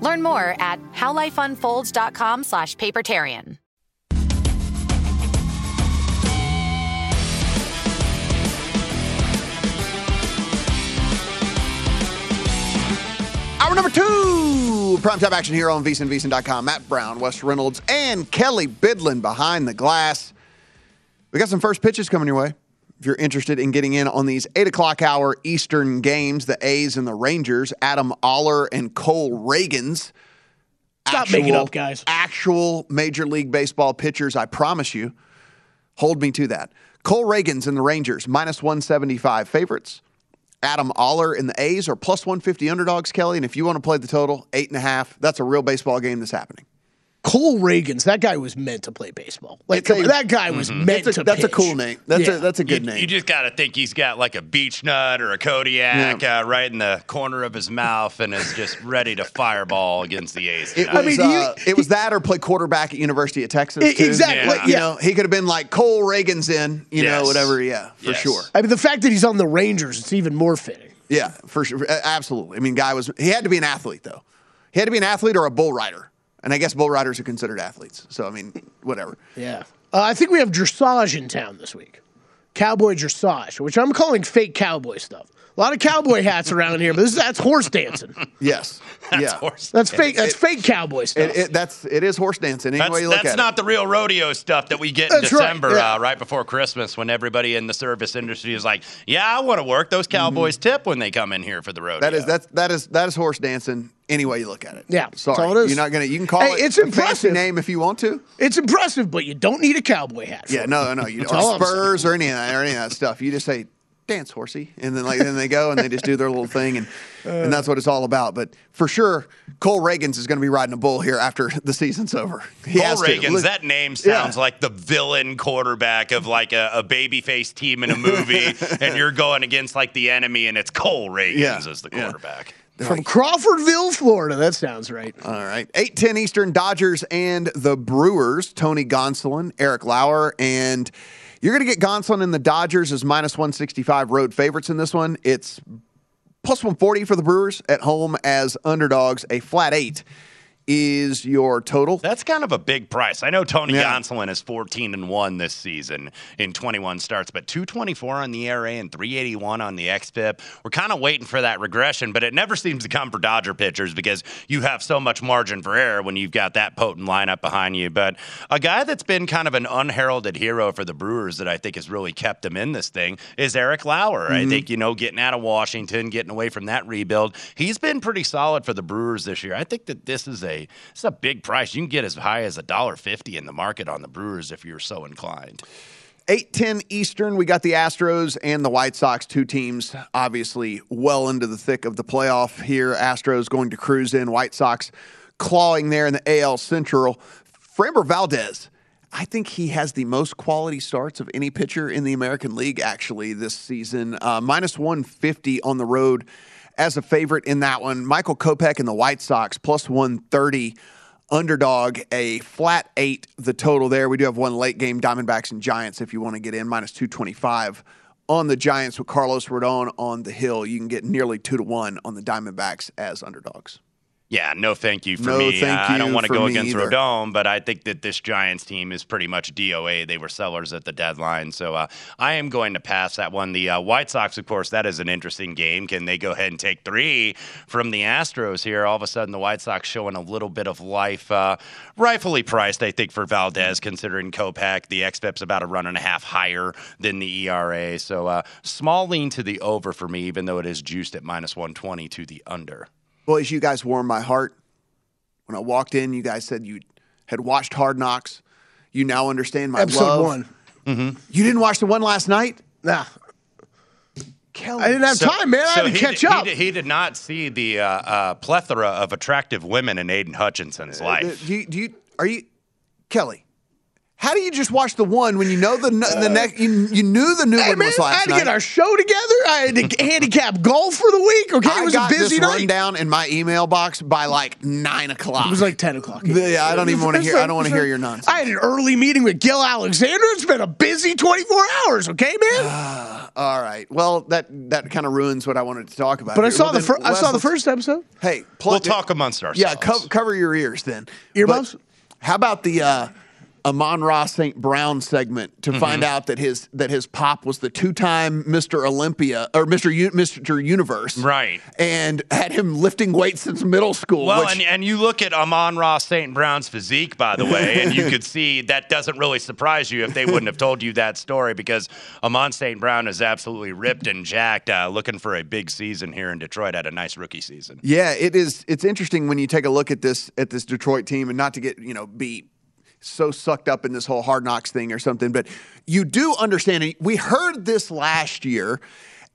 Learn more at howlifeunfolds.com slash papertarian. Hour number two, primetime action here on VSinVSin.com. Matt Brown, Wes Reynolds, and Kelly Bidlin behind the glass. We got some first pitches coming your way. If you're interested in getting in on these 8 o'clock hour Eastern games, the A's and the Rangers, Adam Oller and Cole Ragans. Stop making up, guys. Actual Major League Baseball pitchers, I promise you. Hold me to that. Cole Ragans and the Rangers, minus 175 favorites. Adam Oller in the A's are plus 150 underdogs, Kelly. And if you want to play the total, eight and a half, that's a real baseball game that's happening. Cole Ragans, that guy was meant to play baseball. Like a- that guy was meant That's a, to. that's a cool name. That's Yeah. a that's a good you, name. you just got to think he's got like a Beech-Nut or a Kodiak uh, right in the corner of his mouth and is just ready to fireball against the A's. It tonight. was, uh, it was that or play quarterback at University of Texas. Too. exactly, You yeah. know, he could have been like Cole Ragan's in, you know, whatever. Yeah, for Yes. sure. I mean, the fact that he's on the Rangers, it's even more fitting. Yeah, for sure. Absolutely. I mean, guy was, he had to be an athlete, though. He had to be an athlete or a bull rider. And I guess bull riders are considered athletes. So, I mean, whatever. Yeah. Uh, I think we have dressage in town this week. Cowboy dressage, which I'm calling fake cowboy stuff. A lot of cowboy hats around here, but this, that's horse dancing. Yes. yeah. horse That's fake. That's fake cowboy stuff. It, it, that's, it is horse dancing, any That's, way you look that's at not it. the real rodeo stuff that we get in That's right, December, yeah. uh, right before Christmas, when everybody in the service industry is like, "Yeah, I want to work." Those Cowboys tip when they come in here for the rodeo. Mm-hmm. That is that's that is that is horse dancing any way you look at it. Yeah, that's sorry, all it is. you're not gonna. You can call Hey, it. it's a fancy impressive. name if you want to. It's impressive, but you don't need a cowboy hat. for Yeah, it. no, no, you That's or all Spurs or any of that or any of that stuff. You just say dance horsey, and then like then they go and they just do their little thing, and and that's what it's all about. But for sure, Cole Ragans is going to be riding a bull here after the season's over. He Cole has to. Ragans, Look- that name Yeah. sounds like the villain quarterback of like a, a babyface team in a movie, and you're going against like the enemy, and it's Cole Ragans Yeah, as the yeah. quarterback. From Crawfordville, Florida. That sounds right. All right. 810 Eastern, Dodgers and the Brewers, Tony Gonsolin, Eric Lauer. And you're going to get Gonsolin and the Dodgers as minus 165 road favorites in this one. It's plus 140 for the Brewers at home as underdogs, a flat eight is your total. That's kind of a big price. I know Tony Yeah. Gonsolin is 14 and 1 this season in 21 starts, but 224 on the ERA and 381 on the XFIP. We're kind of waiting for that regression, but it never seems to come for Dodger pitchers because you have so much margin for error when you've got that potent lineup behind you. But a guy that's been kind of an unheralded hero for the Brewers that I think has really kept them in this thing is Eric Lauer. I Mhm. think, you know, getting out of Washington, getting away from that rebuild, he's been pretty solid for the Brewers this year. I think that this is a it's a big price. You can get as high as a dollar fifty in the market on the Brewers if you're so inclined. 8:10 Eastern, we got the Astros and the White Sox, two teams obviously well into the thick of the playoff here. Astros going to cruise in, White Sox clawing there in the AL Central. Framber Valdez, I think he has the most quality starts of any pitcher in the American League actually this season. Uh, minus 150 on the road as a favorite in that one. Michael Kopech and the White Sox plus 130 underdog, a flat eight, the total there. We do have one late game, Diamondbacks and Giants, if you want to get in, minus 225 on the Giants with Carlos Rodon on the hill. You can get nearly two to one on the Diamondbacks as underdogs. Yeah, no, thank you for No, me. thank I don't want to go against either. Rodon, but I think that this Giants team is pretty much DOA. They were sellers at the deadline, so uh, I am going to pass that one. The uh, White Sox, of course, that is an interesting game. Can they go ahead and take three from the Astros here? All of a sudden, the White Sox showing a little bit of life, uh, rightfully priced, I think, for Valdez, considering Kopech. The XFIP's about a run and a half higher than the ERA, so uh, small lean to the over for me, even though it is juiced at minus 120 to the under. Boys, you guys warmed my heart. When I walked in, you guys said you had watched Hard Knocks. You now understand my Episode love. one. You didn't watch the one last night? Nah. Kelly. I didn't have time, man. I had to he catch did, up. He did, he did not see the uh, uh, plethora of attractive women in Aidan Hutchinson's life. Do you, do you are you Kelly? How do you just watch the one when you know the the next you, you knew the new Hey, one man, was I had to night? get our show together. I had to handicap golf for the week. Okay, I it was got a busy this night. rundown in my email box by like nine o'clock. It was like ten o'clock. Yeah, I don't even want to hear. I don't want to hear your nonsense. I had an early meeting with Gill Alexander. It's been a busy 24 hours, okay, man? All right. Well, that that kind of ruins what I wanted to talk about. but I saw Well, the then, fir- I saw the first episode. Hey, We'll talk amongst ourselves. Yeah, co- cover your ears then. Earmuffs? How about the uh, Amon-Ra St. Brown segment to Mm-hmm. find out that his that his pop was the two time Mr. Olympia or Mr. U- Mr. Universe, Right. And had him lifting weights since middle school. Well, which, and, and you look at Amon-Ra St. Brown's physique, by the way, and you could see that doesn't really surprise you if they wouldn't have told you that story because Amon St. Brown is absolutely ripped and jacked, uh, looking for a big season here in Detroit. Had a nice rookie season. Yeah, it is. It's interesting when you take a look at this at this Detroit team, and not to get you know be so sucked up in this whole hard knocks thing or something, but you do understand. and We heard this last year.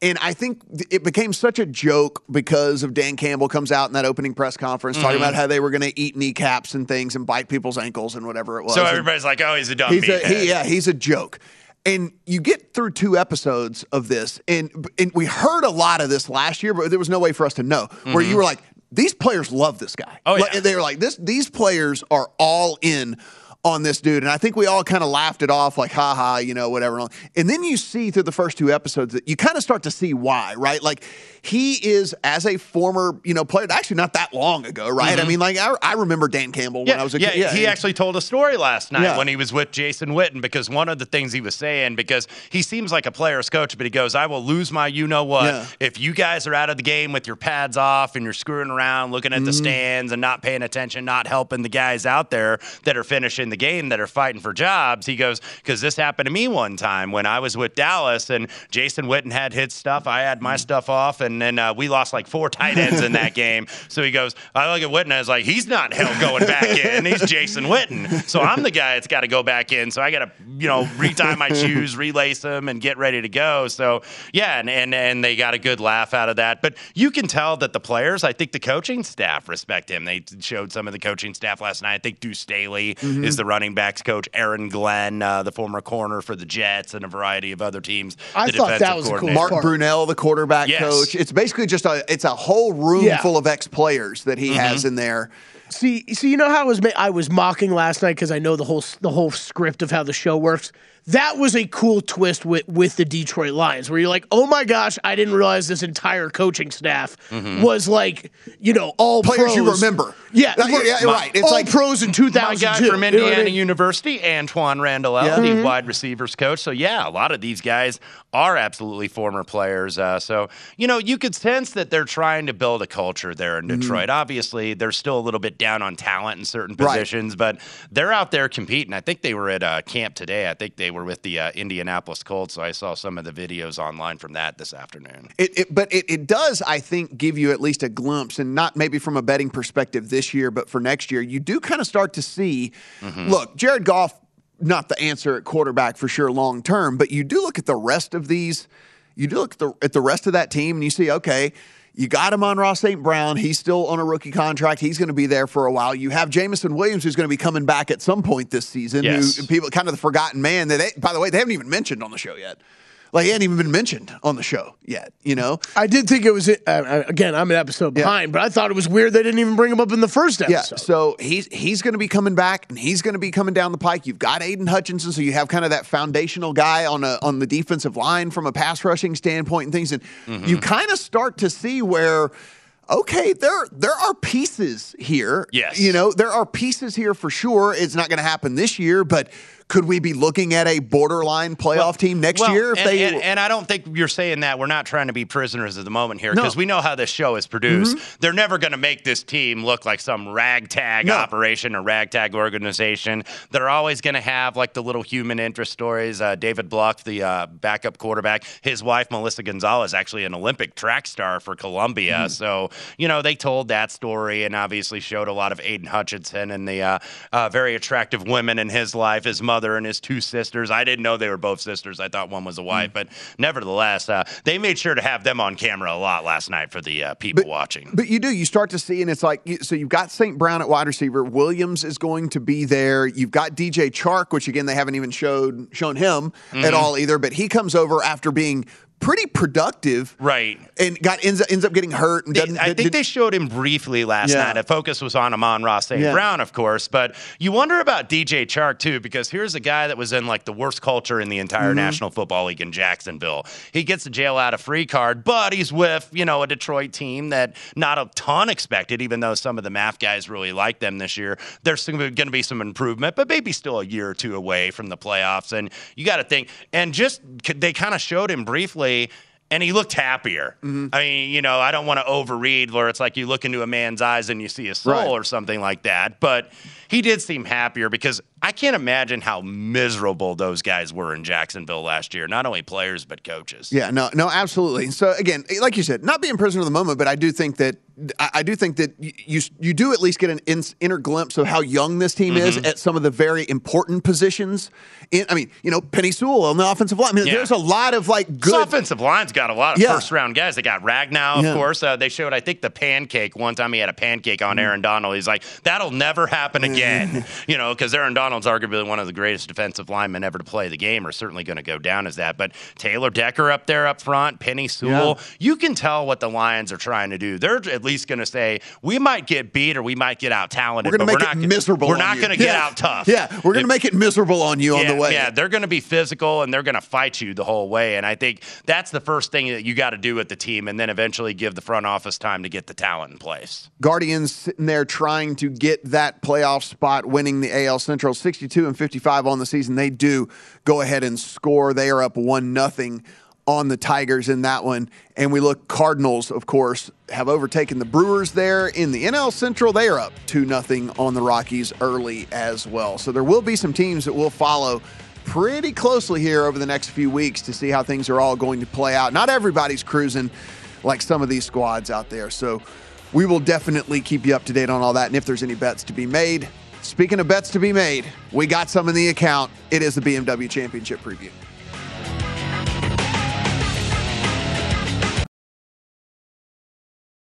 And I think it became such a joke because of Dan Campbell comes out in that opening press conference talking Mhm. about how they were going to eat kneecaps and things and bite people's ankles and whatever it was. So And- everybody's like, "Oh, he's a dumb He's a, meathead." he, yeah, he's a joke. And you get through two episodes of this, and and we heard a lot of this last year, but there was no way for us to know. Where Mhm. you were like, these players love this guy. Oh, Like, yeah. they were like, this. These players are all in on this dude, and I think we all kind of laughed it off, like, ha ha, you know, whatever. And then you see through the first two episodes that you kind of start to see why, right? Like he is as a former, you know, player, actually not that long ago, right? I Mhm. mean, like I, I remember Dan Campbell when Yeah, I was a yeah, kid. Yeah, he actually told a story last night Yeah. when he was with Jason Witten because one of the things he was saying because he seems like a player's coach, but he goes, "I will lose my you know what if you guys are out of the game with your pads off and you're screwing around, looking at the Mhm. stands and not paying attention, not helping the guys out there that are finishing the game that are fighting for jobs." He goes, "Because this happened to me one time when I was with Dallas and Jason Witten had his stuff, I had my stuff off, and then uh, we lost like four tight ends in that game." So he goes, "I look at Witten as like he's not hell going back in. He's Jason Witten. So I'm the guy that's got to go back in. So I got to, you know, retie my shoes, relace them, and get ready to go. So yeah, and, and and they got a good laugh out of that. But you can tell that the players, I think the coaching staff respect him. They showed some of the coaching staff last night. I think Deuce Staley Mhm. is the running backs coach. Aaron Glenn, uh, the former corner for the Jets, and a variety of other teams. I the thought that was cool coordinator. Mark Brunell, the quarterback Yes. coach. It's basically just a it's a whole room Yeah. full of ex players that he has Mhm. in there. See, see, you know how I was ma- I was mocking last night because I know the whole the whole script of how the show works. That was a cool twist with with the Detroit Lions, where you're like, oh my gosh, I didn't realize this entire coaching staff was like, you know, all Mm-hmm. Players pros. you remember. Yeah, Yeah, yeah, my- right. It's all like- pros in 2002. My guy from you know I Indiana mean? University, Antwaan Randall, Yeah. the Mm-hmm. wide receivers coach. So yeah, a lot of these guys are absolutely former players. Uh, so you know, you could sense that they're trying to build a culture there in Detroit. Obviously, they're still a little bit down on talent in certain Mm-hmm. Right. positions, but they're out there competing. I think they were at uh, camp today. I think they were with the uh, Indianapolis Colts. So I saw some of the videos online from that this afternoon. It, it, but it, it does, I think, give you at least a glimpse, and not maybe from a betting perspective this year, but for next year, you do kind of start to see. Look, Jared Goff, not the answer at quarterback for sure long term, but you do look at the rest of these. You do look at the, at the rest of that team, and you see, okay. You got Amon-Ra St. Brown. He's still on a rookie contract. He's going to be there for a while. You have Jameson Williams, who's going to be coming back at some point this season. Yes. Who people kind of the forgotten man that they, by the way, they haven't even mentioned on the show yet. Like he hadn't even been mentioned on the show yet. You know, I did think it was uh, again. I'm an episode behind, but I thought it was weird they didn't even bring him up in the first Yeah, episode. so he's he's going to be coming back, and he's going to be coming down the pike. You've got Aidan Hutchinson, so you have kind of that foundational guy on a on the defensive line from a pass rushing standpoint and things, and Mm-hmm. you kind of start to see where. Okay, there there are pieces here. Yes. you know there are pieces here for sure. It's not going to happen this year, but could we be looking at a borderline playoff team next Well, year if and, they? and, and I don't think you're saying that. We're not trying to be prisoners of the moment here No. because we know how this show is produced. They're never going to make this team look like some ragtag No. operation or ragtag organization. They're always going to have like the little human interest stories. Uh, David Blough, the uh, backup quarterback, his wife Melissa Gonzalez, actually an Olympic track star for Colombia. Mm-hmm. So you know they told that story and obviously showed a lot of Aidan Hutchinson and the uh, uh, very attractive women in his life, his mother and his two sisters. I didn't know they were both sisters. I thought one was a Mm. wife, but nevertheless, uh, they made sure to have them on camera a lot last night for the uh, people watching. But you do. You start to see, and it's like so. You've got St. Brown at wide receiver. Williams is going to be there. You've got DJ Chark, which again they haven't even showed shown him Mm-hmm. at all either. But he comes over after being pretty productive, Right. And got ends, ends up getting hurt. And They- I think did- they showed him briefly last Yeah. night. The focus was on Amon-Ra St. Yeah. Brown, of course, but you wonder about DJ Chark too, because here's a guy that was in like the worst culture in the entire Mm-hmm. National Football League in Jacksonville. He gets a jail out of free card, but he's with you know a Detroit team that not a ton expected, even though some of the math guys really like them this year. There's going to be some improvement, but maybe still a year or two away from the playoffs. And you got to think, and just they kind of showed him briefly and he looked happier. Mm-hmm. I mean, you know, I don't want to overread where it's like you look into a man's eyes and you see a soul Right. or something like that, but he did seem happier because I can't imagine how miserable those guys were in Jacksonville last year. Not only players but coaches. Yeah, no, no, absolutely. So again, like you said, not being prisoner of the moment, but I do think that I, I do think that you you do at least get an in, inner glimpse of how young this team is Mm-hmm. at some of the very important positions. In, I mean, you know, Penei Sewell on the offensive line. I mean, Yeah. there's a lot of like good This offensive line's got a lot of Yeah. first round guys. They got Ragnow, of Yeah. course. Uh, they showed, I think, the pancake one time. He had a pancake on Mm-hmm. Aaron Donald. He's like, that'll never happen again. you know, because Aaron Donald's arguably one of the greatest defensive linemen ever to play the game, or certainly going to go down as that. But Taylor Decker up there up front, Penei Sewell, you can tell what the Lions are trying to do. They're at least going to say, we might get beat or we might get out talented. we're going to but make we're it not, miserable. We're not going to get Yeah. out tough. Yeah, we're going to make it miserable on you on the way. Yeah, they're going to be physical and they're going to fight you the whole way. And I think that's the first thing that you got to do with the team, and then eventually give the front office time to get the talent in place. Guardians sitting there trying to get that playoff spot, winning the AL Central 62 and 55 on the season. They do go ahead and score. They are up 1 nothing on the Tigers in that one. And we look Cardinals, of course, have overtaken the Brewers there in the NL Central. They are up 2 nothing on the Rockies early as well. So there will be some teams that will follow pretty closely here over the next few weeks to see how things are all going to play out. Not everybody's cruising like some of these squads out there. So we will definitely keep you up to date on all that. And if there's any bets to be made, speaking of bets to be made, we got some in the account. It is the BMW Championship preview.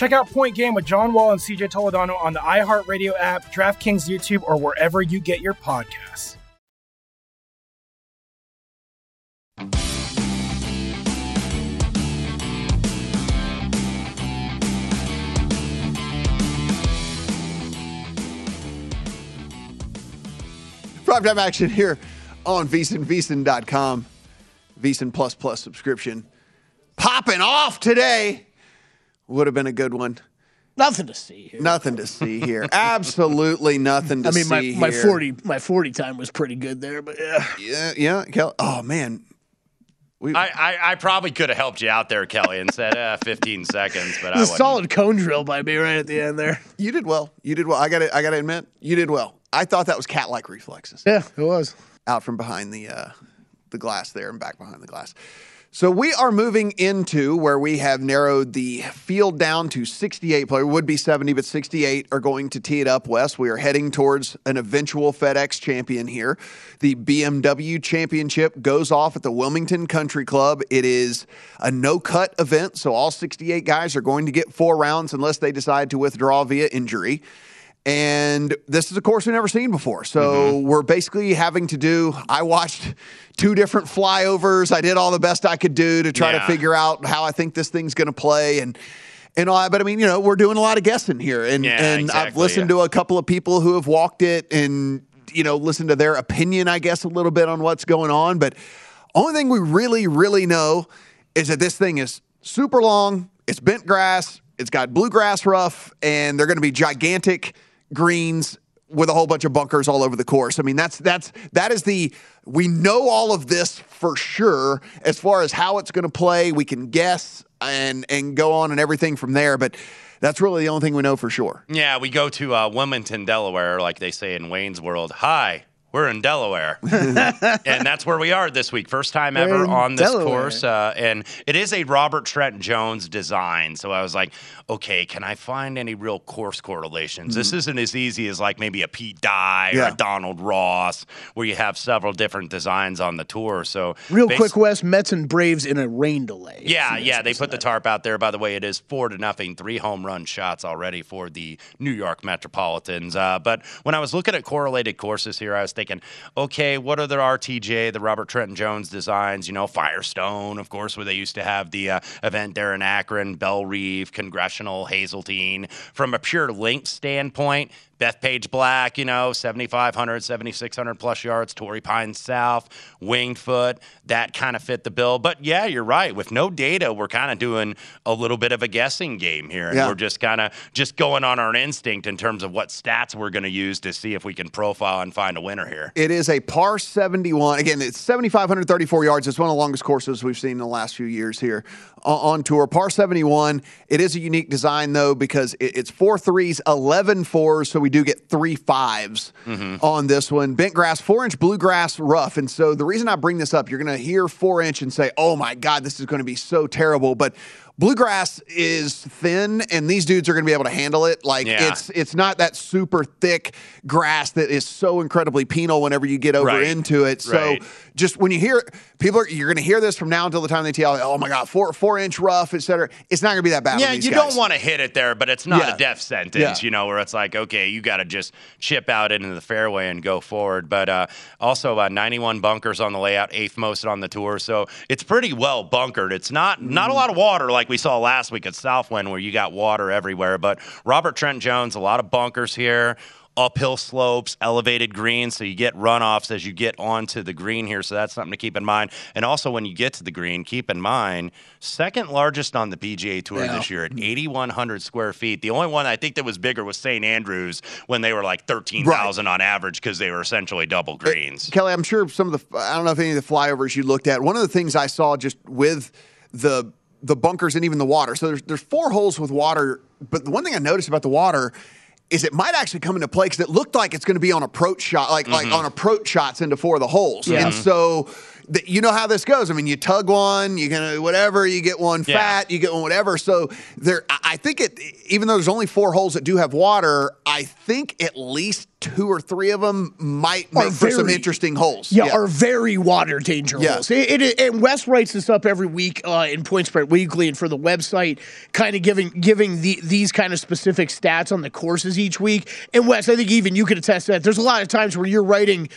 Check out Point Game with John Wall and CJ Toledano on the iHeartRadio app, DraftKings YouTube, or wherever you get your podcasts. Prime time action here on VSiN, VSiN.com. VSiN Plus Plus subscription. Popping off today. Would have been a good one. Nothing to see here. Nothing to see here. Absolutely nothing to see. I mean, my, see my here. forty my forty time was pretty good there, but yeah. Yeah, yeah. Kel- Oh, man. We, I, I, I probably could have helped you out there, Kelly, and said uh, 15 seconds, but It I was solid cone drill by me right at the end there. you did well. You did well. I got to I got to admit, you did well. I thought that was cat-like reflexes. Yeah, it was. out from behind the uh, the glass there and back behind the glass. So we are moving into where we have narrowed the field down to 68 players. Would be 70, but 68 are going to tee it up west. We are heading towards an eventual FedEx champion here. The BMW championship goes off at the Wilmington Country Club. It is a no-cut event, so all 68 guys are going to get four rounds unless they decide to withdraw via injury. And this is a course we've never seen before. So mm-hmm. we're basically having to do. I watched two different flyovers. I did all the best I could do to try to figure out how I think this thing's going to play. And and all that. But I mean, you know, we're doing a lot of guessing here. And Yeah, and I've listened yeah. to a couple of people who have walked it and you know listened to their opinion, I guess, a little bit on what's going on. But only thing we really, really know is that this thing is super long. It's bent grass. It's got bluegrass rough, and they're going to be gigantic greens with a whole bunch of bunkers all over the course. I mean, that's that's that is the we know all of this for sure as far as how it's going to play. We can guess and and go on and everything from there, but that's really the only thing we know for sure. Yeah, we go to uh, Wilmington, Delaware, like they say in Wayne's World. Hi, we're in Delaware, and that's where we are this week. First time We're ever on this Delaware. course, uh, and it is a Robert Trent Jones design. So I was like, okay, can I find any real course correlations? This isn't as easy as like maybe a Pete Dye or a Donald Ross, where you have several different designs on the tour. So Real quick, West Mets and Braves in a rain delay. yeah, yeah, they put the tarp out there. By the way, it is four to nothing, three home run shots already for the New York Metropolitans. Uh, but when I was looking at correlated courses here, I was thinking, okay, what are the RTJ, the Robert Trenton Jones designs? You know, Firestone, of course, where they used to have the uh, event there in Akron, Bellerive, Congressional, Hazeltine. From a pure link standpoint, Bethpage Black, you know, 7,500, 7,600 plus yards. Torrey Pine South, Winged Foot, that kind of fit the bill. But yeah, you're right. With no data, we're kind of doing a little bit of a guessing game here. And Yeah. we're just kind of just going on our instinct in terms of what stats we're going to use to see if we can profile and find a winner here. It is a par 71. Again, it's 7,534 yards. It's one of the longest courses we've seen in the last few years here on, on tour. Par 71. It is a unique design, though, because it's four threes, 11 fours. So we do get three 5s mm-hmm. on this one. Bent grass, four inch bluegrass rough. And so the reason I bring this up, you're going to hear four inch and say, oh my God, this is going to be so terrible. But bluegrass is thin, and these dudes are going to be able to handle it. Like Yeah. it's it's not that super thick grass that is so incredibly penal whenever you get over Right. into it. So Right. just when you hear people are you're going to hear this from now until the time they tell you, oh my god, four four inch rough, etc. It's not going to be that bad. Yeah, you guys. don't want to hit it there, but it's not Yeah. a death sentence, Yeah. you know, where it's like, okay, you got to just chip out into the fairway and go forward. But uh, also, uh, 91 bunkers on the layout, eighth most on the tour, so it's pretty well bunkered. It's not not a lot of water like we saw last week at Southwind, where you got water everywhere. But Robert Trent Jones, a lot of bunkers here. Uphill slopes, elevated greens, so you get runoffs as you get onto the green here. So that's something to keep in mind. And also, when you get to the green, keep in mind second largest on the PGA Tour Yeah. this year at 8,100 square feet. The only one I think that was bigger was St. Andrews when they were like 13,000 on average because they were essentially double greens. Kelly, I'm sure some of the I don't know if any of the flyovers you looked at. One of the things I saw just with the the bunkers and even the water. So there's there's four holes with water, but the one thing I noticed about the water is it might actually come into play because it looked like it's going to be on approach shot, like like Mhm. on approach shots into four of the holes. Yeah. And so th- you know how this goes. I mean, you tug one, you gonna whatever, you get one Yeah. fat, you get one whatever. So there, I think it. Even though there's only four holes that do have water, I think at least two or three of them might make for some interesting holes. Yeah, are very water danger Yeah. holes. It, it, and Wes writes this up every week uh, in Point Spread Weekly and for the website, kind of giving giving the, these kind of specific stats on the courses each week. And Wes, I think even you could attest to that. There's a lot of times where you're writing,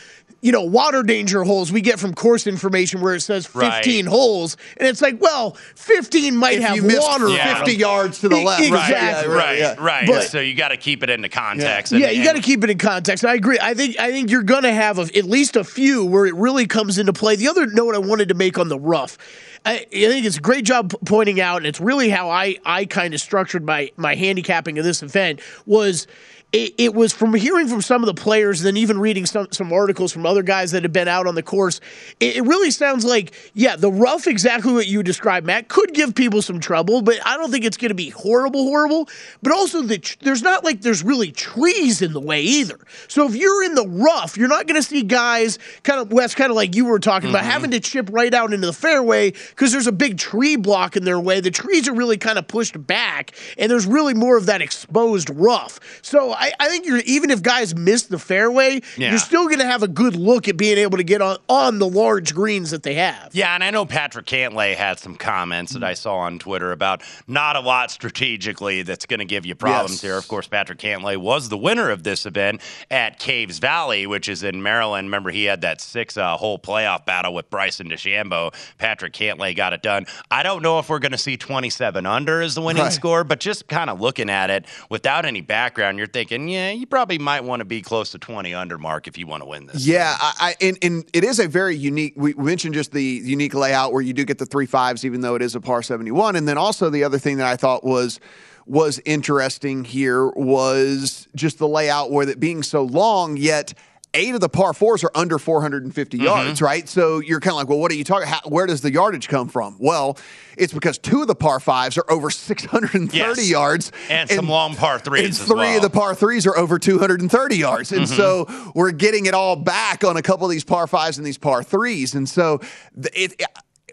you know, water danger holes. We get from course information where it says 15 Right. holes, and it's like, well, 15 might If have you missed water. Yeah. 50 yards to the left. Exactly. Right, yeah. right. But- so you got to keep it into context. Yeah, and- you got to keep it in context. I agree. I think I think you're going to have a, at least a few where it really comes into play. The other note I wanted to make on the rough, I, I think it's a great job pointing out, and it's really how I I kind of structured my my handicapping of this event was. It, it was from hearing from some of the players, and then even reading some, some articles from other guys that have been out on the course. It, it really sounds like, yeah, the rough, exactly what you described, Matt, could give people some trouble, but I don't think it's going to be horrible, horrible. But also, the, there's not like there's really trees in the way either. So if you're in the rough, you're not going to see guys kind of Wes, kind of like you were talking about, mm-hmm. having to chip right out into the fairway because there's a big tree block in their way. The trees are really kind of pushed back, and there's really more of that exposed rough. So I, I think you're even if guys miss the fairway, Yeah. you're still going to have a good look at being able to get on on the large greens that they have. Yeah, and I know Patrick Cantlay had some comments that I saw on Twitter about not a lot strategically that's going to give you problems Yes. here. Of course, Patrick Cantlay was the winner of this event at Caves Valley, which is in Maryland. Remember, he had that six uh, hole playoff battle with Bryson DeChambeau. Patrick Cantlay got it done. I don't know if we're going to see 27 under as the winning Right. score, but just kind of looking at it without any background, you're thinking, yeah, you probably might want to be close to 20 under mark if you want to win this. Yeah, I, I and, and it is a very unique. We mentioned just the unique layout where you do get the three fives, even though it is a par seventy one. And then also the other thing that I thought was was interesting here was just the layout where it being so long, yet eight of the par fours are under 450 Mm-hmm. yards, right? So you're kind of like, well, what are you talking? How, where does the yardage come from? Well, it's because two of the par fives are over 630 Yes. yards, And some long par threes and three well. of the par threes are over 230 yards. And Mm-hmm. so we're getting it all back on a couple of these par fives and these par threes. And so th- it,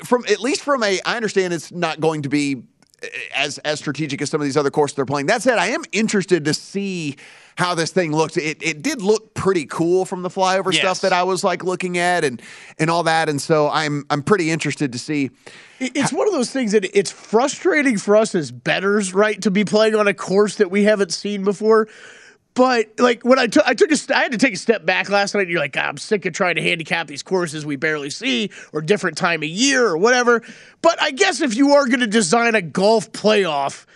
from at least from a, I understand it's not going to be as as strategic as some of these other courses they're playing. That said, I am interested to see how this thing looks. It it did look pretty cool from the flyover Yes. stuff that I was like looking at and and all that. And so I'm I'm pretty interested to see. It- It's one of those things that it's frustrating for us as bettors, right, to be playing on a course that we haven't seen before. But like when I took, I took a, st- I had to take a step back last night. And you're like, I'm sick of trying to handicap these courses we barely see, or different time of year, or whatever. But I guess if you are going to design a golf playoff,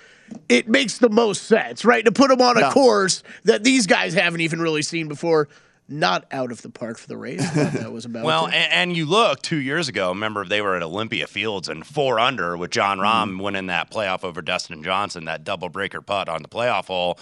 it makes the most sense, right? To put them on a course that these guys haven't even really seen before. Not out of the park for the race. That was about Well, and, and you look two years ago. Remember, they were at Olympia Fields and four under with Jon Rahm mm-hmm. winning that playoff over Dustin Johnson, that double breaker putt on the playoff hole.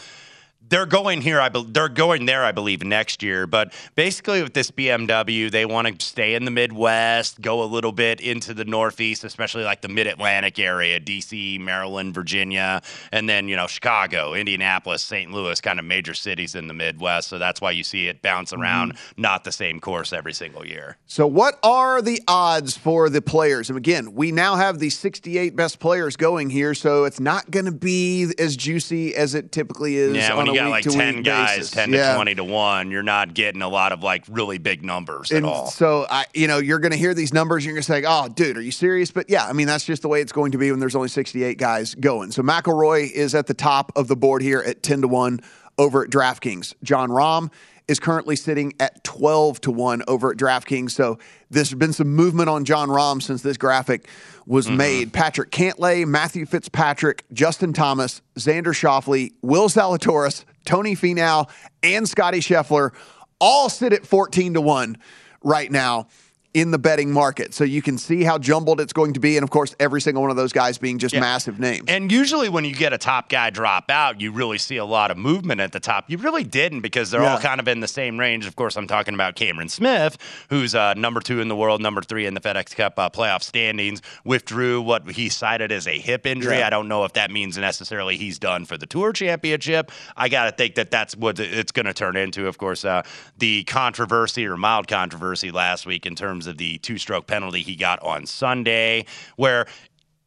They're going here. I be, they're going there. I believe next year. But basically, with this BMW, they want to stay in the Midwest, go a little bit into the Northeast, especially like the Mid Atlantic area, D.C., Maryland, Virginia, and then you know Chicago, Indianapolis, St. Louis, kind of major cities in the Midwest. So that's why you see it bounce mm-hmm. around, not the same course every single year. So, what are the odds for the players? And again, we now have the 68 best players going here, so it's not going to be as juicy as it typically is. Yeah, on you got like 10 guys, basis. 10 Yeah. to 20 to 1, you're not getting a lot of like really big numbers at all. so, I, you know, you're going to hear these numbers. You're going to say, "Oh, dude, are you serious?" But yeah, I mean, that's just the way it's going to be when there's only 68 guys going. So McIlroy is at the top of the board here at 10 to one over at DraftKings. Jon Rahm is currently sitting at 12 to one over at DraftKings. So there's been some movement on Jon Rahm since this graphic was mm-hmm. made. Patrick Cantlay, Matthew Fitzpatrick, Justin Thomas, Xander Schauffele, Will Zalatoris, Tony Finau, and Scotty Scheffler all sit at 14 to 1 right now in the betting market. So you can see how jumbled it's going to be. And of course, every single one of those guys being just Yeah. massive names. And usually, when you get a top guy drop out, you really see a lot of movement at the top. You really didn't because they're all kind of in the same range. Of course, I'm talking about Cameron Smith, who's uh, number two in the world, number three in the FedEx Cup uh, playoff standings. Withdrew what he cited as a hip injury. Yeah. I don't know if that means necessarily he's done for the Tour Championship. I got to think that that's what it's going to turn into. Of course, uh, the controversy or mild controversy last week in terms of the two-stroke penalty he got on Sunday, where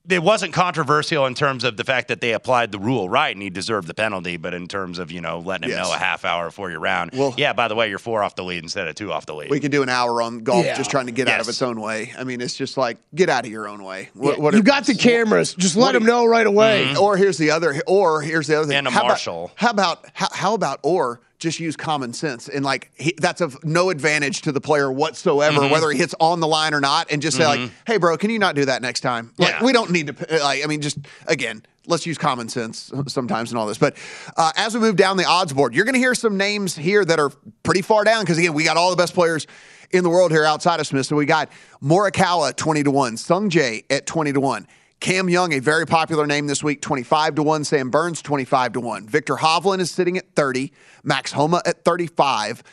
it wasn't controversial in terms of the fact that they applied the rule right and he deserved the penalty, but in terms of, you know, letting him Yes. know a half hour before your round. Well- yeah, by the way, you're four off the lead instead of two off the lead. we can do an hour on golf Yeah. just trying to get out of its own way. I mean, it's just like, get out of your own way. What, what you got the cameras. Just let what them know right away. Mm-hmm. Or here's the other. Or here's the other thing. And a how marshal. About, how about how, how about or just use common sense and like he, that's of no advantage to the player whatsoever, Mm-hmm. whether he hits on the line or not, and just say like, hey, bro, can you not do that next time? Like Yeah. we don't need to. Like I mean, just again. Let's use common sense sometimes and all this. But uh, as we move down the odds board, you're going to hear some names here that are pretty far down because, again, we got all the best players in the world here outside of Smith. So we got Morikawa 20 to 1, Sung Jae at 20 to 1. Cam Young, a very popular name this week, 25 to 1. Sam Burns, 25 to 1. Viktor Hovland is sitting at 30. Max Homa at 35.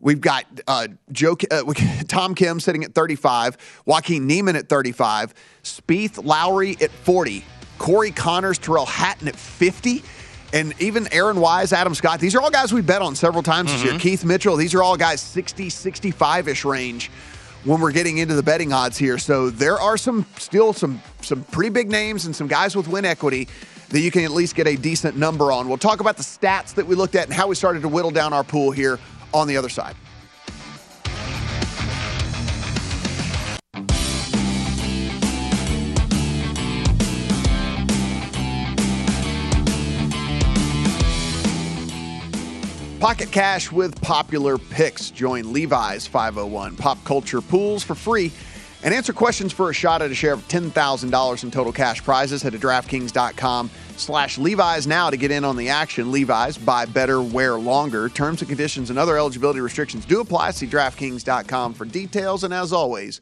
We've got uh, Joe, uh, Tom Kim sitting at 35. Joaquin Niemann at 35. Spieth Lowry at 40. Corey Conners, Tyrrell Hatton at 50. And even Aaron Wise, Adam Scott, these are all guys we bet on several times this year. Keith Mitchell, these are all guys 60, 65 ish range when we're getting into the betting odds here. So there are some still some some pretty big names and some guys with win equity that you can at least get a decent number on. We'll talk about the stats that we looked at and how we started to whittle down our pool here on the other side. Pocket Cash with popular picks. Join Levi's 501 Pop Culture Pools for free and answer questions for a shot at a share of $10,000 in total cash prizes. Head to DraftKings.com slash Levi's now to get in on the action. Levi's, buy better, wear longer. Terms and conditions and other eligibility restrictions do apply. See DraftKings.com for details. And as always,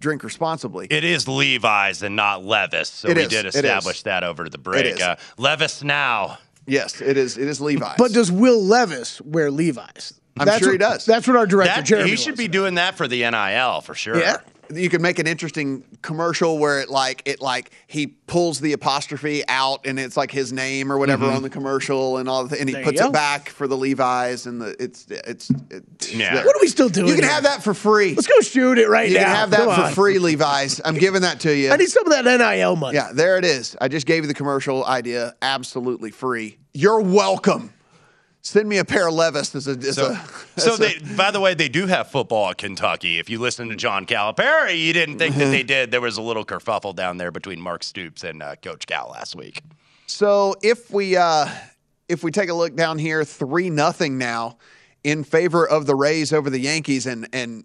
drink responsibly. It is Levi's and not Levis. So It we is. did establish that over the break. Uh, Levis now. Yes, it is. It is Levi's. But does Will Levis wear Levi's? I'm That's sure he does. That's what our director That, Jeremy he should wants be to doing that for the NIL for sure. Yeah. You could make an interesting commercial where it like it like he pulls the apostrophe out and it's like his name or whatever mm-hmm. on the commercial and all the and he There puts it back for the Levi's and the it's it's, it's Yeah. there. What are we still doing? You can here? have that for free. Let's go shoot it right you now. You can have that Come for on. free, Levi's. I'm giving that to you. I need some of that NIL money. Yeah, there it is. I just gave you the commercial idea, absolutely free. You're welcome. Send me a pair of Levis as a, as So, a so they, a- by the way, they do have football at Kentucky. If you listen to John Calipari, you didn't think that they did. There was a little kerfuffle down there between Mark Stoops and uh, Coach Cal last week. So if we uh if we take a look down here, three nothing now in favor of the Rays over the Yankees, and and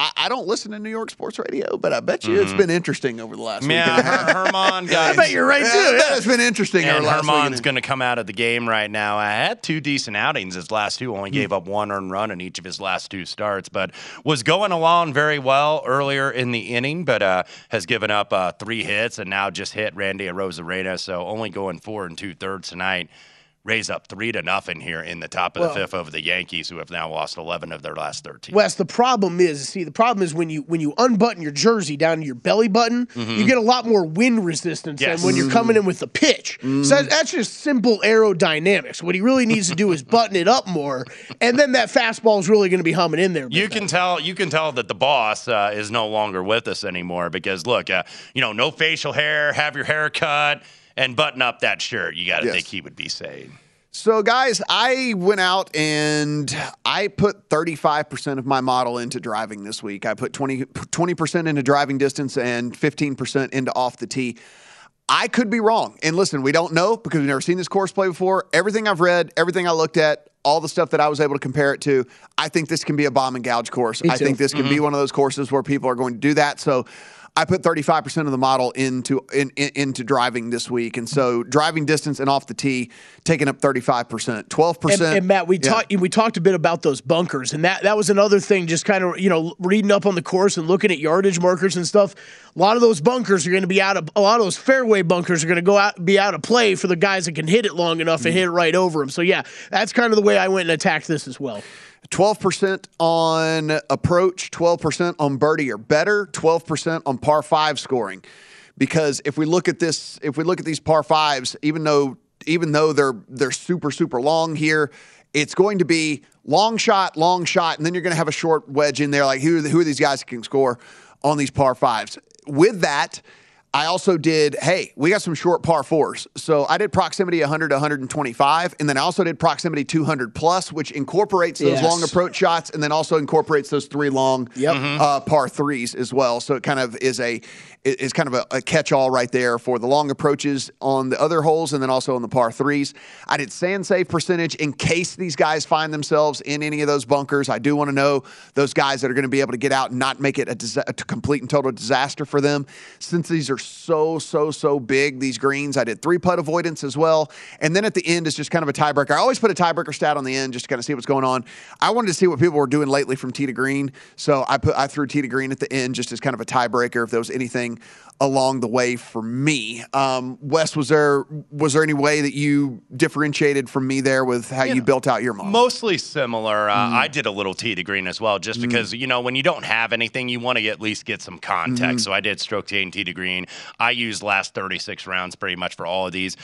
I, I don't listen to New York sports radio, but I bet you it's Mhm. been interesting over the last week. Yeah, and a half. Her- Germán got. I bet you're right, too. Bet it's been interesting And the last week and a Germán's going to come out of the game right now. I had two decent outings. His last two only gave up one earned run in each of his last two starts, but was going along very well earlier in the inning. But uh, has given up uh, three hits and now just hit Randy Arozarena. So only going four and two thirds tonight. Rays up three to nothing here in the top of Well- the fifth over the Yankees, who have now lost eleven of their last thirteen. Wes, the problem is, see, the problem is when you when you unbutton your jersey down to your belly button, Mhm. you get a lot more wind resistance Yes. than when you're coming in with the pitch. So that's just simple aerodynamics. What he really needs to do is button it up more, and then that fastball is really going to be humming in there. You can tell. You can tell that the boss uh, is no longer with us anymore because look, uh, you know, no facial hair, have your hair cut, and button up that shirt. You got to Yes. think he would be saying. So, guys, I went out and I put 35% of my model into driving this week. I put 20, 20% into driving distance and 15% into off the tee. I could be wrong. And listen, we don't know because we've never seen this course play before. Everything I've read, everything I looked at, all the stuff that I was able to compare it to, I think this can be a bomb and gouge course. I think this can be Mhm. one of those courses where people are going to do that. So, I put 35% of the model into in, in, into driving this week. And so driving distance and off the tee taking up 35%. 12%. And, and Matt, we Yeah. talked we talked a bit about those bunkers, and that that was another thing. Just kind of you know reading up on the course and looking at yardage markers and stuff. A lot of those bunkers are going to be out of a lot of those fairway bunkers are going to go out be out of play for the guys that can hit it long enough and mm-hmm. hit it right over them. So yeah, that's kind of the way I went and attacked this as well. 12% on approach, 12% on birdie or better, 12% on par 5 scoring. Because if we look at this, if we look at these par 5s, even though even though they're they're super super long here, it's going to be long shot, long shot, and then you're going to have a short wedge in there like who are, who are these guys that can score on these par 5s. With that, I also did, hey, we got some short par fours. So I did proximity 100 to 125, and then I also did proximity 200 plus, which incorporates those Yes. long approach shots and then also incorporates those three long Yep. uh, par threes as well. So it kind of is a is kind of a, a catch all right there for the long approaches on the other holes and then also on the par threes. I did sand save percentage in case these guys find themselves in any of those bunkers. I do want to know those guys that are going to be able to get out and not make it a, disa- a complete and total disaster for them. Since these are so so so big, these greens, I did three putt avoidance as well, and then at the end is just kind of a tiebreaker. I always put a tiebreaker stat on the end just to kind of see what's going on. I wanted to see what people were doing lately from tee to green, so I put I threw tee to green at the end just as kind of a tiebreaker if there was anything along the way for me. Um, Wes, was there was there any way that you differentiated from me there with how you built out your model? Mostly similar. Uh, Mm. I did a little tee to green as well, just because you know when you don't have anything, you want to at least get some context. Mhm. So I did stroke tee and tee to green. I used last 36 rounds pretty much for all of these.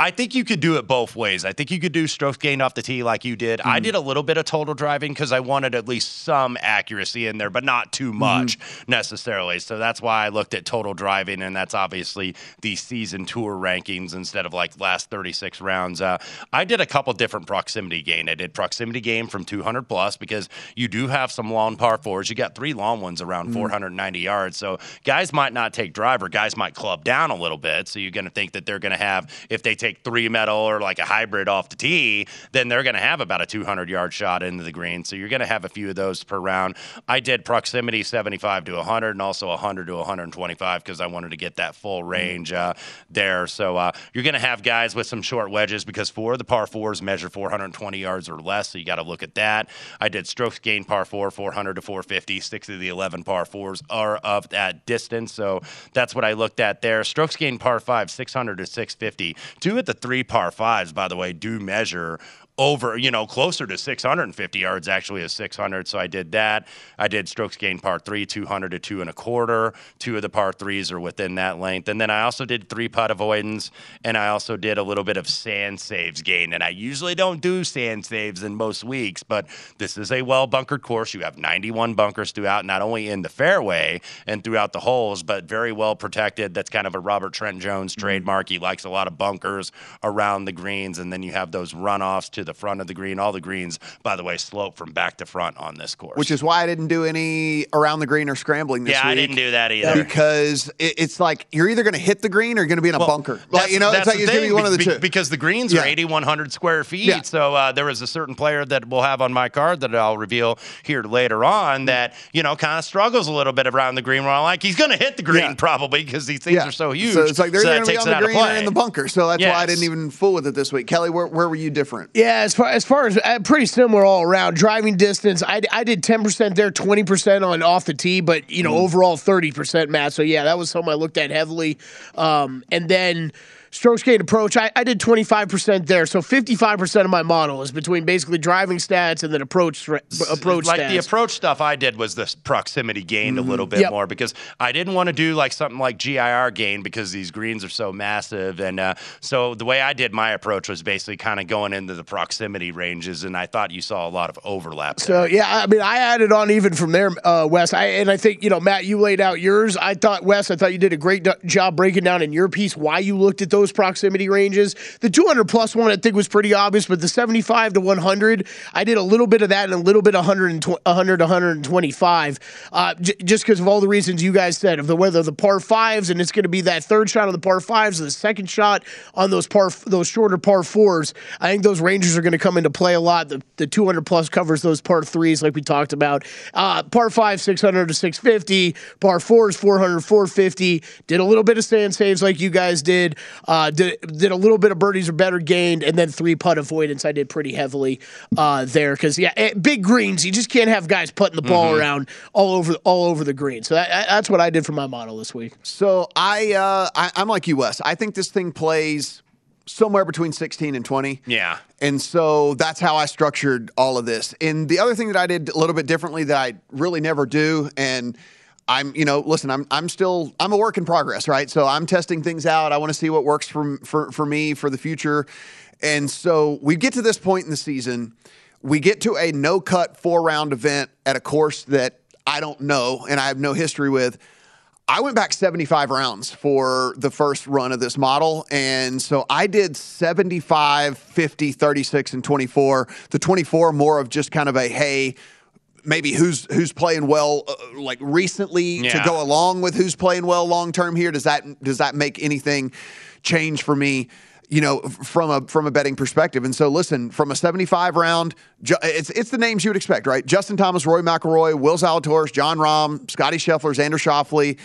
I think you could do it both ways. I think you could do strokes gained off the tee like you did. I did a little bit of total driving because I wanted at least some accuracy in there, but not too much necessarily. So that's why I looked at total driving, and that's obviously the season tour rankings instead of like last 36 rounds. Uh, I did a couple different proximity gain. I did proximity gain from 200 plus because you do have some long par fours. You got three long ones around Mhm. 490 yards. So guys might not take driver, guys might club down a little bit. So you're going to think that they're going to have, if they take three metal or like a hybrid off the tee, then they're going to have about a 200 yard shot into the green. So you're going to have a few of those per round. I did proximity 75 to 100 and also 100 to 125 because I wanted to get that full range uh, there. So uh, you're going to have guys with some short wedges because four of the par fours measure 420 yards or less. So you got to look at that. I did strokes gain par four, 400 to 450. Six of the 11 par fours are of that distance. So that's what I looked at there. Strokes gain par five, 600 to 650. Two at the three par fives, by the way, do measure over, you know, closer to 650 yards actually is 600. So I did that. I did strokes gain par three, 200 to two and a quarter. Two of the par threes are within that length. And then I also did three putt avoidance and I also did a little bit of sand saves gain. And I usually don't do sand saves in most weeks, but this is a well bunkered course. You have 91 bunkers throughout, not only in the fairway and throughout the holes, but very well protected. That's kind of a Robert Trent Jones mm-hmm. trademark. He likes a lot of bunkers around the greens. And then you have those runoffs to the front of the green. All the greens, by the way, slope from back to front on this course. Which is why I didn't do any around the green or scrambling this week. yeah, week. I didn't do that either. Because it, it's like you're either going to hit the green or you're going to be in a bunker. Like you know, it's that's like the it's going to thing, be one of the be- two. Because the greens Yeah. are 8,100 square feet. Yeah. So uh, there was a certain player that we'll have on my card that I'll reveal here later on that, you know, kind of struggles a little bit around the green where I'm like, he's going to hit the green Yeah. probably because these things are so huge. So it's like they're so going to be on the green or in the bunker. So that's why I didn't even fool with it this week. Kelly, where, where were you different? Yeah, as far as far as uh, pretty similar all around. Driving distance, I, I did ten percent there, twenty percent on off the tee, but you know Mm. overall thirty percent, Matt. So yeah, that was something I looked at heavily. Um, and then strokes gained approach, I, I did twenty five percent there. So fifty five percent of my model is between basically driving stats and then approach approach like stats. the approach stuff I did was the proximity gained a little bit Yep. more because I didn't want to do like something like GIR gain because these greens are so massive and uh, so the way I did my approach was basically kind of going into the proximity ranges and I thought you saw a lot of overlap. So yeah, I mean, I added on even from there, uh, Wes. I and I think you know, Matt, you laid out yours. I thought Wes, I thought you did a great do- job breaking down in your piece why you looked at those proximity ranges. The 200 plus one, I think, was pretty obvious, but the 75 to 100, I did a little bit of that and a little bit of 120, 100 to 125, uh, j- just because of all the reasons you guys said of the whether the par fives and it's going to be that third shot on the par fives, or the second shot on those par those shorter par fours. I think those ranges are going to come into play a lot. The the 200 plus covers those par threes like we talked about. Uh, par five 600 to 650, par fours 400 450. Did a little bit of sand saves like you guys did. Uh, did did a little bit of birdies or better gained, and then three putt avoidance. I did pretty heavily uh, there because yeah, eh, big greens. You just can't have guys putting the ball Mhm. around all over all over the green. So that, that's what I did for my model this week. So I, uh, I I'm like you, Wes. I think this thing plays somewhere between 16 and 20. Yeah. And so that's how I structured all of this. And the other thing that I did a little bit differently that I really never do, and I'm, you know, listen, I'm, I'm still, I'm a work in progress, right? So I'm testing things out. I want to see what works for, for, for me for the future. And so we get to this point in the season, we get to a no cut four round event at a course that I don't know and I have no history with. I went back 75 rounds for the first run of this model. And so I did 75, 50, 36, and 24. The 24 more of just kind of a, hey, maybe who's who's playing well uh, like recently to go along with who's playing well long term here? Does that does that make anything change for me you know from a from a betting perspective? And so listen from a 75 round it's it's the names you would expect right? Justin Thomas Rory McIlroy Will Zalatoris Jon Rahm Scotty Scheffler Xander Schauffele,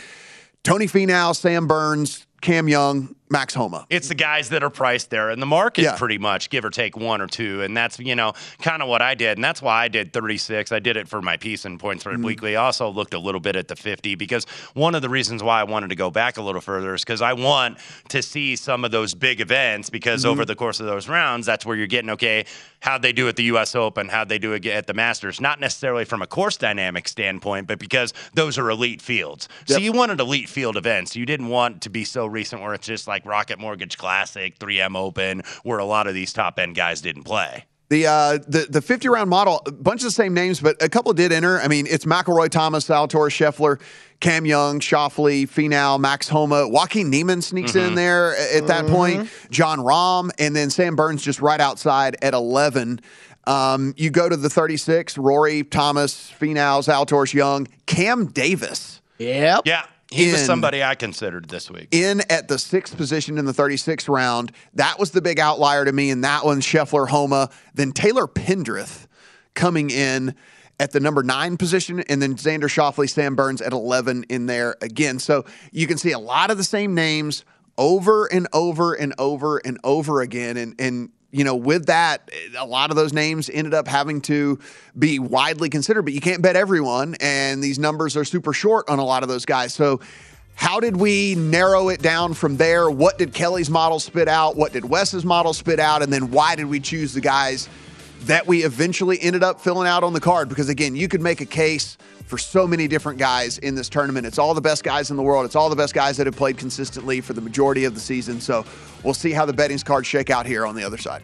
Tony Finau Sam Burns Cam Young Max Homa It's the guys that are priced there in the market, Yeah. pretty much, give or take one or two. And that's, you know, kind of what I did. And that's why I did 36. I did it for my piece in Points Mm-hmm. for Weekly. I also looked a little bit at the 50 because one of the reasons why I wanted to go back a little further is because I want to see some of those big events because Mm-hmm. over the course of those rounds, that's where you're getting, okay, how'd they do at the U.S. Open? How'd they do it at the Masters? Not necessarily from a course dynamic standpoint, but because those are elite fields. So Yep. you wanted elite field events. You didn't want to be so recent where it's just like Rocket Mortgage Classic, 3M Open, where a lot of these top end guys didn't play. The uh the the 50 round model, a bunch of the same names, but a couple did enter. I mean, it's McIlroy, Thomas, Zalatoris, Scheffler, Cam Young, Schauffele, Finau, Max Homa, Joaquin Niemann sneaks in Mhm. there at that point. Jon Rahm, and then Sam Burns just right outside at 11. Um, you go to the 36, Rory, Thomas, Finau, Zalatoris, Young, Cam Davis. Yep. Yeah. He was somebody I considered this week. in at the sixth position in the 36th round. That was the big outlier to me in that one. Scheffler, Homa, then Taylor Pendrith coming in at the number nine position, and then Xander Schauffele, Sam Burns at 11 in there again. So you can see a lot of the same names over and over and over and over again. And, and you know, with that, a lot of those names ended up having to be widely considered, but you can't bet everyone. And these numbers are super short on a lot of those guys. So, how did we narrow it down from there? What did Kelly's model spit out? What did Wes's model spit out? And then why did we choose the guys that we eventually ended up filling out on the card? Because again, you could make a case for so many different guys in this tournament. It's all the best guys in the world. It's all the best guys that have played consistently for the majority of the season. So we'll see how the betting's cards shake out here on the other side.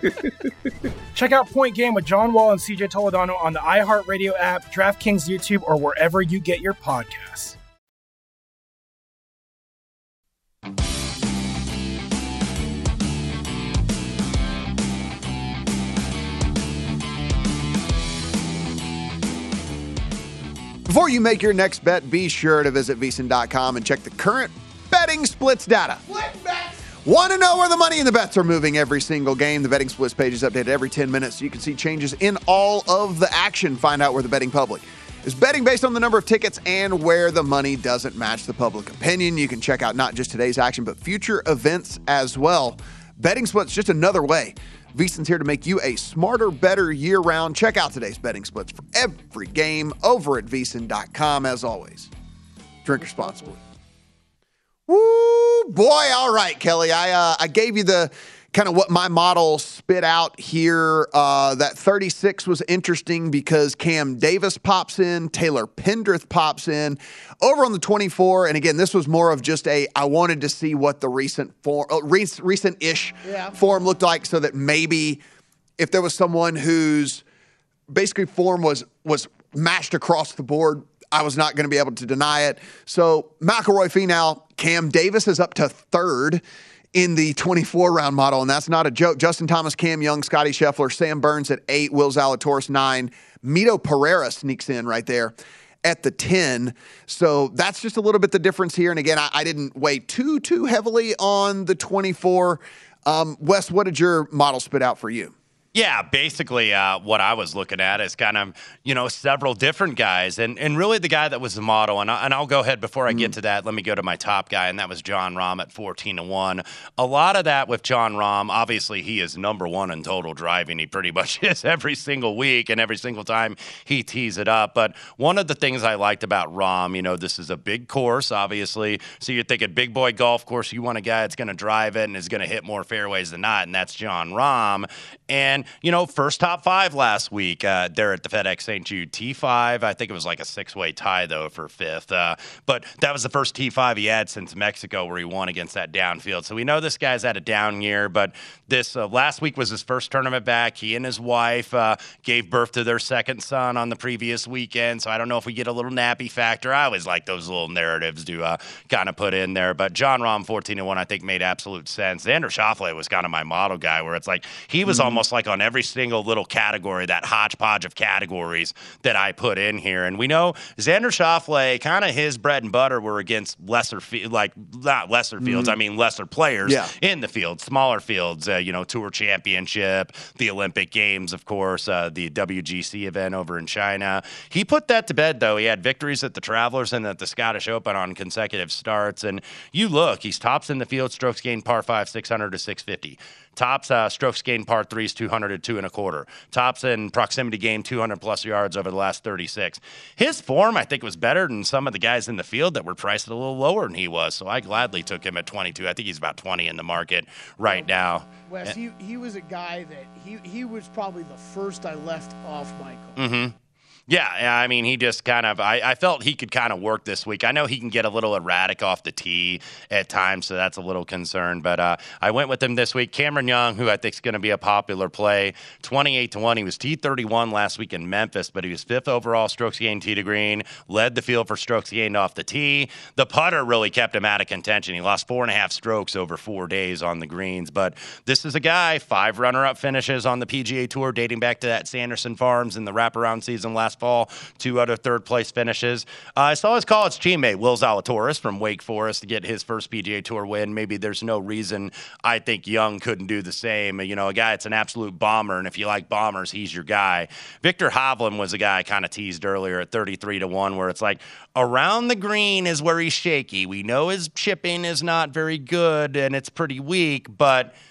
Check out Point Game with John Wall and CJ Toledano on the iHeartRadio app, DraftKings YouTube, or wherever you get your podcasts. Before you make your next bet, be sure to visit VSiN.com and check the current betting splits data. Want to know where the money and the bets are moving every single game? The betting splits page is updated every 10 minutes so you can see changes in all of the action. Find out where the betting public is betting based on the number of tickets and where the money doesn't match the public opinion. You can check out not just today's action, but future events as well. Betting splits just another way. VSiN's here to make you a smarter, better year round. Check out today's betting splits for every game over at VSiN.com. As always, drink responsibly. Woo, boy! All right, Kelly. I uh, I gave you the kind of what my model spit out here. Uh, that 36 was interesting because Cam Davis pops in, Taylor Pendrith pops in. Over on the 24, and again, this was more of just a I wanted to see what the recent form, uh, recent ish Yeah. form looked like, so that maybe if there was someone whose basically form was was mashed across the board. I was not going to be able to deny it. So McIlroy Finau, Cam Davis is up to third in the 24 round model, and that's not a joke. Justin Thomas, Cam Young, Scotty Scheffler, Sam Burns at eight, Will Zalatoris nine, Mito Pereira sneaks in right there at the 10. So that's just a little bit the difference here. And again, I, I didn't weigh too too heavily on the 24. Um, Wes, what did your model spit out for you? Yeah, basically, uh, what I was looking at is kind of you know several different guys, and and really the guy that was the model, and I, and I'll go ahead before I get to that. Let me go to my top guy, and that was Jon Rahm at fourteen to one. A lot of that with Jon Rahm, obviously he is number one in total driving. He pretty much is every single week, and every single time he tees it up. But one of the things I liked about Rahm, you know, this is a big course, obviously, so you're thinking big boy golf course. You want a guy that's going to drive it and is going to hit more fairways than not, and that's Jon Rahm. And And, you know, first top five last week uh, there at the FedEx St. Jude. T5, I think it was like a six way tie, though, for fifth. Uh, but that was the first T5 he had since Mexico where he won against that downfield. So we know this guy's had a down year, but this uh, last week was his first tournament back. He and his wife uh, gave birth to their second son on the previous weekend. So I don't know if we get a little nappy factor. I always like those little narratives to uh, kind of put in there. But Jon Rahm, 14 and 1, I think made absolute sense. Xander Schauffele was kind of my model guy where it's like he was mm-hmm. almost like on every single little category, that hodgepodge of categories that I put in here. And we know Xander Schauffele, kind of his bread and butter were against lesser, like not lesser fields, mm-hmm. I mean lesser players yeah. in the field, smaller fields, uh, you know, Tour Championship, the Olympic Games, of course, uh, the WGC event over in China. He put that to bed, though. He had victories at the Travelers and at the Scottish Open on consecutive starts. And you look, he's tops in the field, strokes gained par five, 600 to 650. Tops uh, strokes gained par threes, 200 to two and a quarter. Tops in proximity game, 200 plus yards over the last 36. His form, I think, was better than some of the guys in the field that were priced a little lower than he was. So I gladly took him at 22. I think he's about 20 in the market right now. Wes, he, he was a guy that he, he was probably the first I left off Michael. Mm-hmm. Yeah, I mean, he just kind of, I, I felt he could kind of work this week. I know he can get a little erratic off the tee at times, so that's a little concern. But uh, I went with him this week. Cameron Young, who I think is going to be a popular play, 28 to 1. He was T31 last week in Memphis, but he was fifth overall strokes gained tee to green, led the field for strokes gained off the tee. The putter really kept him out of contention. He lost four and a half strokes over four days on the greens. But this is a guy, five runner up finishes on the PGA Tour dating back to that Sanderson Farms in the wraparound season last fall, two other third place finishes. Uh, I saw his college teammate, Will Zalatoris from Wake Forest, to get his first PGA Tour win. Maybe there's no reason I think Young couldn't do the same. You know, a guy that's an absolute bomber, and if you like bombers, he's your guy. Viktor Hovland was a guy I kind of teased earlier at 33 to 1, where it's like around the green is where he's shaky. We know his chipping is not very good and it's pretty weak, but –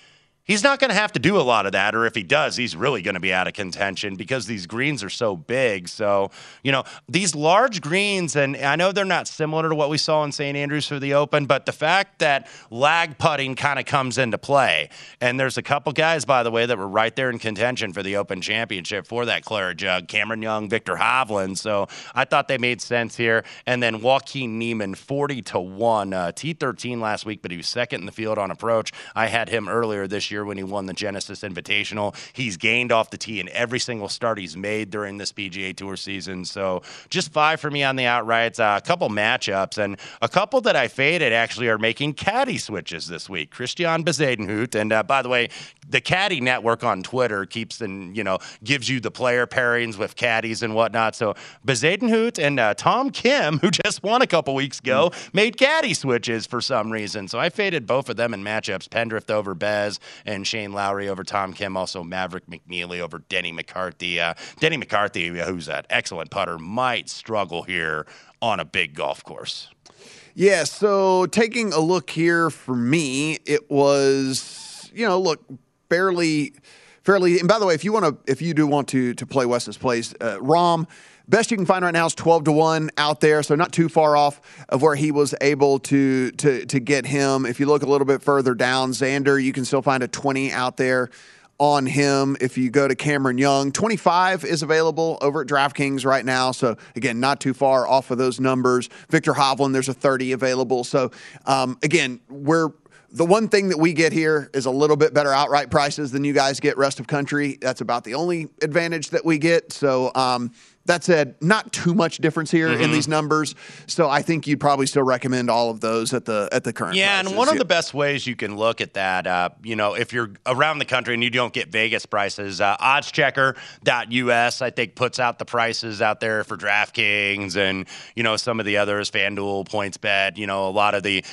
he's not going to have to do a lot of that. Or if he does, he's really going to be out of contention because these greens are so big. So, you know, these large greens, and I know they're not similar to what we saw in St. Andrews for the Open, but the fact that lag putting kind of comes into play. And there's a couple guys, by the way, that were right there in contention for the Open Championship for that Claret Jug Cameron Young, Viktor Hovland. So I thought they made sense here. And then Joaquin Niemann, 40 to 1, uh, T13 last week, but he was second in the field on approach. I had him earlier this year year when he won the Genesis Invitational. He's gained off the tee in every single start he's made during this PGA Tour season. So just five for me on the outrights. Uh, a couple matchups and a couple that I faded actually are making caddy switches this week. Christian Bezuidenhout, and uh, by the way, the Caddy Network on Twitter keeps and you know gives you the player pairings with caddies and whatnot. So Bezuidenhout and uh, Tom Kim, who just won a couple weeks ago, mm. made caddy switches for some reason. So I faded both of them in matchups: Pendrith over Bez and Shane Lowry over Tom Kim. Also Maverick McNealy over Denny McCarthy. Uh, Denny McCarthy, who's that excellent putter, might struggle here on a big golf course. Yeah, so taking a look here for me, it was, you know, look, barely fairly. And by the way, if you want to, if you do want to to play Wes's plays, uh, Rahm. Best you can find right now is twelve to one out there, so not too far off of where he was able to to to get him. If you look a little bit further down, Xander, you can still find a twenty out there on him if you go to Cameron Young. 25 is available over at DraftKings right now. So, again, not too far off of those numbers. Viktor Hovland, there's a 30 available. So, um, again, we're the one thing that we get here is a little bit better outright prices than you guys get rest of country. That's about the only advantage that we get. So, um, that said, not too much difference here mm-hmm. in these numbers, so I think you'd probably still recommend all of those at the at the current. Yeah, prices. and one of the best ways you can look at that, uh, you know, if you're around the country and you don't get Vegas prices, uh, OddsChecker.us I think puts out the prices out there for DraftKings and you know some of the others, FanDuel, PointsBet, you know, a lot of the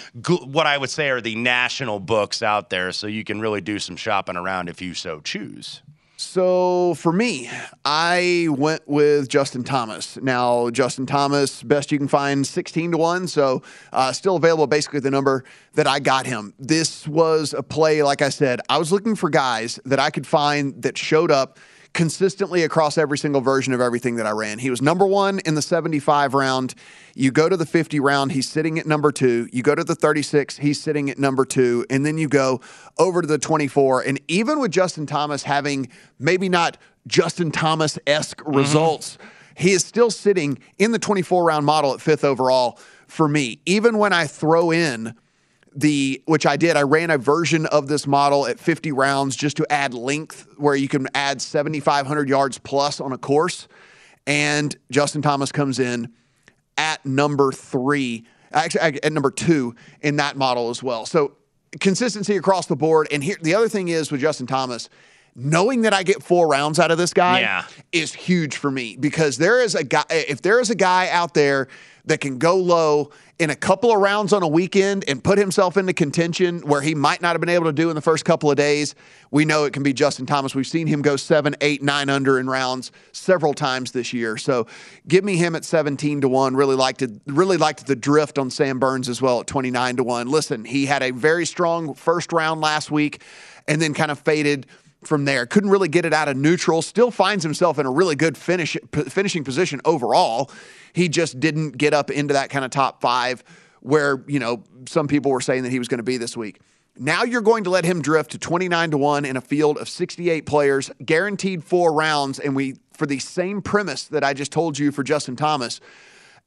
what I would say are the national books out there, so you can really do some shopping around if you so choose. So for me, I went with Justin Thomas. Now, Justin Thomas, best you can find, 16 to 1. So uh, still available, basically the number that I got him. This was a play, like I said, I was looking for guys that I could find that showed up consistently across every single version of everything that I ran. He was number one in the 75 round. You go to the 50 round, he's sitting at number two. You go to the 36, he's sitting at number two. And then you go over to the 24. And even with Justin Thomas having maybe not Justin Thomas esque mm-hmm. results, he is still sitting in the 24 round model at fifth overall for me. Even when I throw in the which I did. I ran a version of this model at 50 rounds just to add length, where you can add 7,500 yards plus on a course. And Justin Thomas comes in at number three, actually at number two in that model as well. So consistency across the board. And here, the other thing is with Justin Thomas. Knowing that I get four rounds out of this guy Yeah. is huge for me because there is a guy. If there is a guy out there that can go low in a couple of rounds on a weekend and put himself into contention where he might not have been able to do in the first couple of days, we know it can be Justin Thomas. We've seen him go seven, eight, nine under in rounds several times this year. So give me him at 17 to 1. Really liked it, really liked the drift on Sam Burns as well at 29 to 1. Listen, he had a very strong first round last week and then kind of faded from there. Couldn't really get it out of neutral. Still finds himself in a really good finish p- finishing position overall. He just didn't get up into that kind of top five where you know some people were saying that he was going to be this week. Now you're going to let him drift to 29 to 1 in a field of 68 players, guaranteed four rounds. And we, for the same premise that I just told you for Justin Thomas,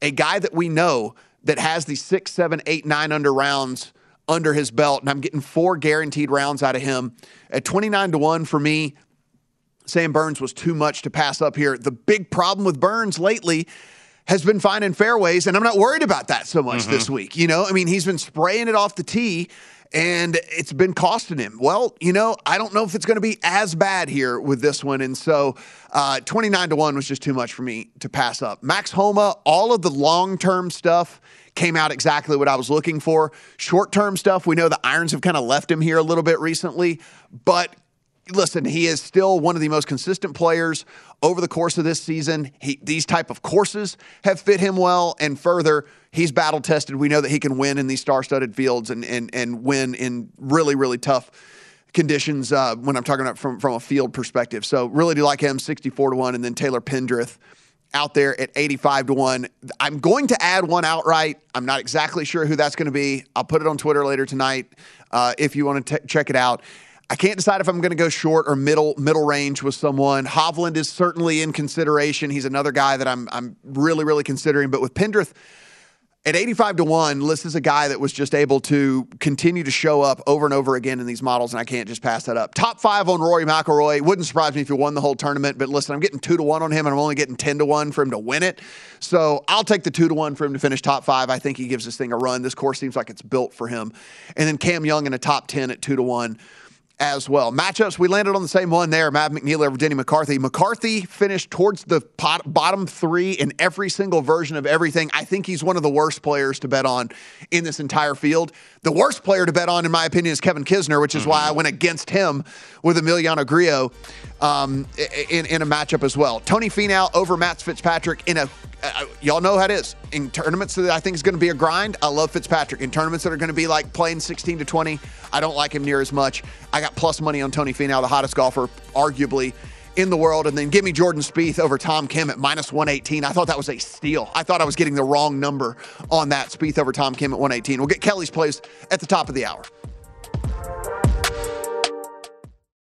a guy that we know that has the six, seven, eight, nine under rounds under his belt, and I'm getting four guaranteed rounds out of him at 29 to 1 for me. Sam Burns was too much to pass up here. The big problem with Burns lately has been finding fairways, and I'm not worried about that so much this week. You know, I mean, he's been spraying it off the tee, and it's been costing him. Well, you know, I don't know if it's going to be as bad here with this one, and so uh, 29 to one was just too much for me to pass up. Max Homa, all of the long term stuff came out exactly what I was looking for. Short term stuff, we know the irons have kind of left him here a little bit recently, but listen, he is still one of the most consistent players over the course of this season. He, these type of courses have fit him well, and further, he's battle tested. We know that he can win in these star-studded fields and and and win in really really tough conditions. Uh, when I'm talking about from from a field perspective, so really do like him, 64 to one, and then Taylor Pendrith out there at 85 to 1. I'm going to add one outright. I'm not exactly sure who that's going to be. I'll put it on Twitter later tonight uh, if you want to t- check it out. I can't decide if I'm going to go short or middle middle range with someone. Hovland is certainly in consideration. He's another guy that I'm I'm really really considering. But with Pendrith at 85 to 1, this is a guy that was just able to continue to show up over and over again in these models, and I can't just pass that up. Top five on Rory McIlroy. Wouldn't surprise me if he won the whole tournament, but listen, I'm getting 2 to 1 on him, and I'm only getting 10 to 1 for him to win it. So I'll take the 2 to 1 for him to finish top five. I think he gives this thing a run. This course seems like it's built for him. And then Cam Young in a top 10 at 2 to 1 as well. Matchups, we landed on the same one there. Mav McNealy over Denny McCarthy. McCarthy finished towards the pot, bottom three in every single version of everything. I think he's one of the worst players to bet on in this entire field. The worst player to bet on, in my opinion, is Kevin Kisner, which is why I went against him with Emiliano Grillo um, in, in a matchup as well. Tony Finau over Matt Fitzpatrick in a uh, y'all know how it is in tournaments that I think is going to be a grind. I love Fitzpatrick. In tournaments that are going to be like playing 16 to 20, I don't like him near as much. I got plus money on Tony Finau, the hottest golfer, arguably in the world, and then give me Jordan Spieth over Tom Kim at minus 118. I thought that was a steal. I thought I was getting the wrong number on that Spieth over Tom Kim at 118. We'll get Kelly's plays at the top of the hour.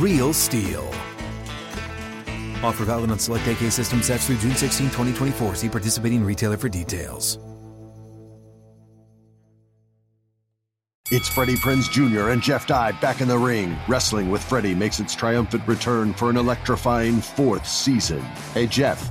Real STIHL. Offer valid on select AK system sets through June 16, 2024. See participating retailer for details. It's Freddie Prinze Jr. and Jeff Dye back in the ring. Wrestling with Freddie makes its triumphant return for an electrifying fourth season. Hey, Jeff.